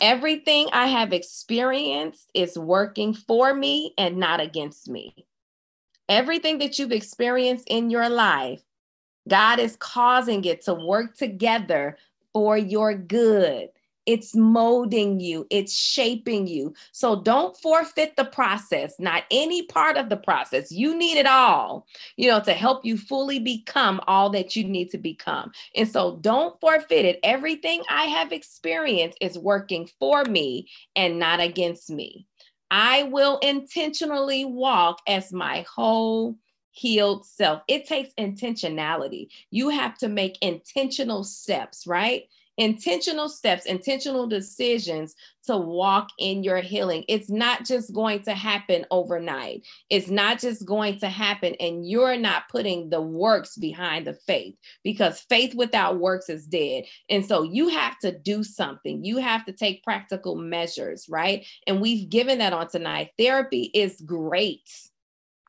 Everything I have experienced is working for me and not against me. Everything that you've experienced in your life, God is causing it to work together for your good. It's molding you, it's shaping you. So don't forfeit the process, not any part of the process. You need it all, you know, to help you fully become all that you need to become. And so don't forfeit it. Everything I have experienced is working for me and not against me. I will intentionally walk as my whole healed self. It takes intentionality. You have to make intentional steps, right? Intentional steps, intentional decisions to walk in your healing. It's not just going to happen overnight. It's not just going to happen, and you're not putting the works behind the faith because faith without works is dead. And so you have to do something. You have to take practical measures, right? And we've given that on tonight. Therapy is great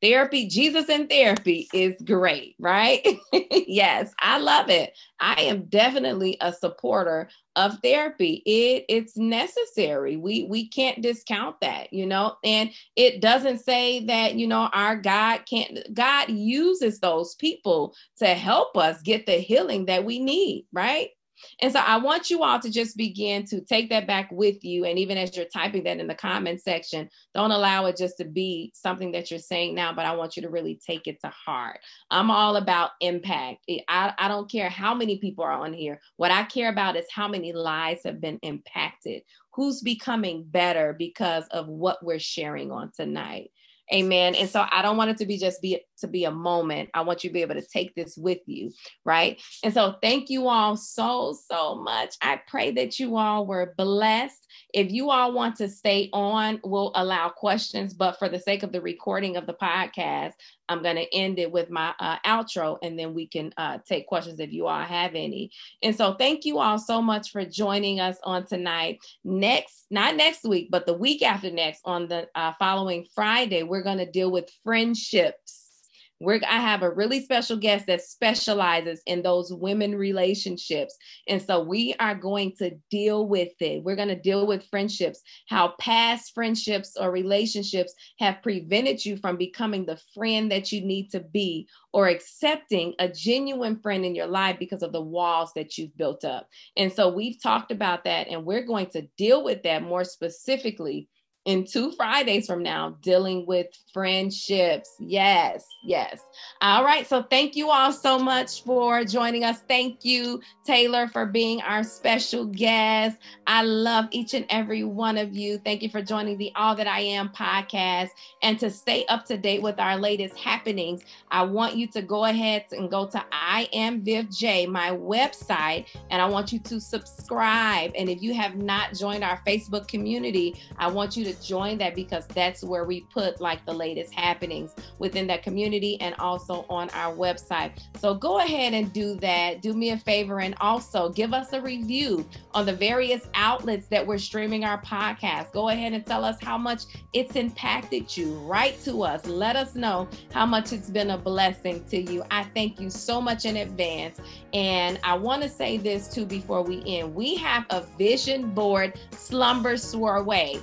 Therapy, Jesus in therapy is great, right? yes, I love it. I am definitely a supporter of therapy. It it's necessary. We we can't discount that, you know. And it doesn't say that, you know, our God can't God uses those people to help us get the healing that we need, right? And so I want you all to just begin to take that back with you. And even as you're typing that in the comment section, don't allow it just to be something that you're saying now, but I want you to really take it to heart. I'm all about impact. I, I don't care how many people are on here. What I care about is how many lives have been impacted. Who's becoming better because of what we're sharing on tonight? Amen. And so I don't want it to be just be to be a moment. I want you to be able to take this with you, right? And so thank you all so so much. I pray that you all were blessed. If you all want to stay on, we'll allow questions, but for the sake of the recording of the podcast, I'm going to end it with my uh, outro and then we can uh, take questions if you all have any. And so thank you all so much for joining us on tonight. Next, not next week, but the week after next, on the uh, following Friday, we're going to deal with friendships we're, I have a really special guest that specializes in those women relationships. And so we are going to deal with it. We're going to deal with friendships, how past friendships or relationships have prevented you from becoming the friend that you need to be or accepting a genuine friend in your life because of the walls that you've built up. And so we've talked about that, and we're going to deal with that more specifically in two Fridays from now, dealing with friendships. Yes, yes. All right. So thank you all so much for joining us. Thank you, Taylor, for being our special guest. I love each and every one of you. Thank you for joining the All That I Am podcast. And to stay up to date with our latest happenings, I want you to go ahead and go to I Am Viv J, my website, and I want you to subscribe. And if you have not joined our Facebook community, I want you to join that because that's where we put like the latest happenings within that community and also on our website. So go ahead and do that. Do me a favor and also give us a review on the various outlets that we're streaming our podcast. Go ahead and tell us how much it's impacted you. Write to us. Let us know how much it's been a blessing to you. I thank you so much in advance. And I want to say this too before we end. We have a vision board slumber soiree,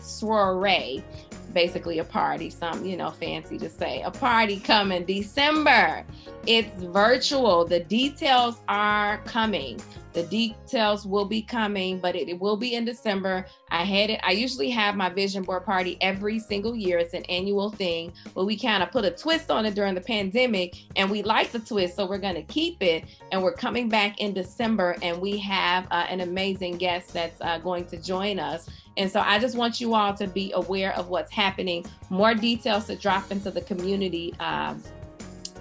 basically a party, some, you know, fancy to say, a party coming December. It's virtual. The details are coming. The details will be coming, but it, it, will be in December. I had it. I usually have my vision board party every single year. It's an annual thing, but we kind of put a twist on it during the pandemic, and we like the twist, so we're going to keep it. And we're coming back in December, and we have uh, an amazing guest that's uh, going to join us. And so I just want you all to be aware of what's happening. More details to drop into the community. Uh,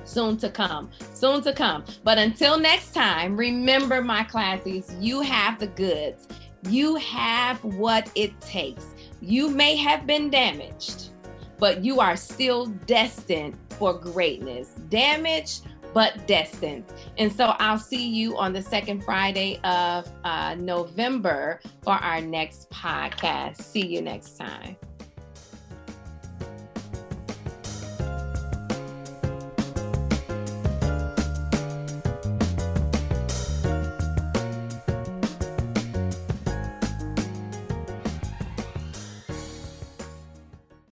soon to come, soon to come. But until next time, remember, my classies, you have the goods. You have what it takes. You may have been damaged, but you are still destined for greatness. Damaged, but destined. And so I'll see you on the second Friday of uh, November for our next podcast. See you next time.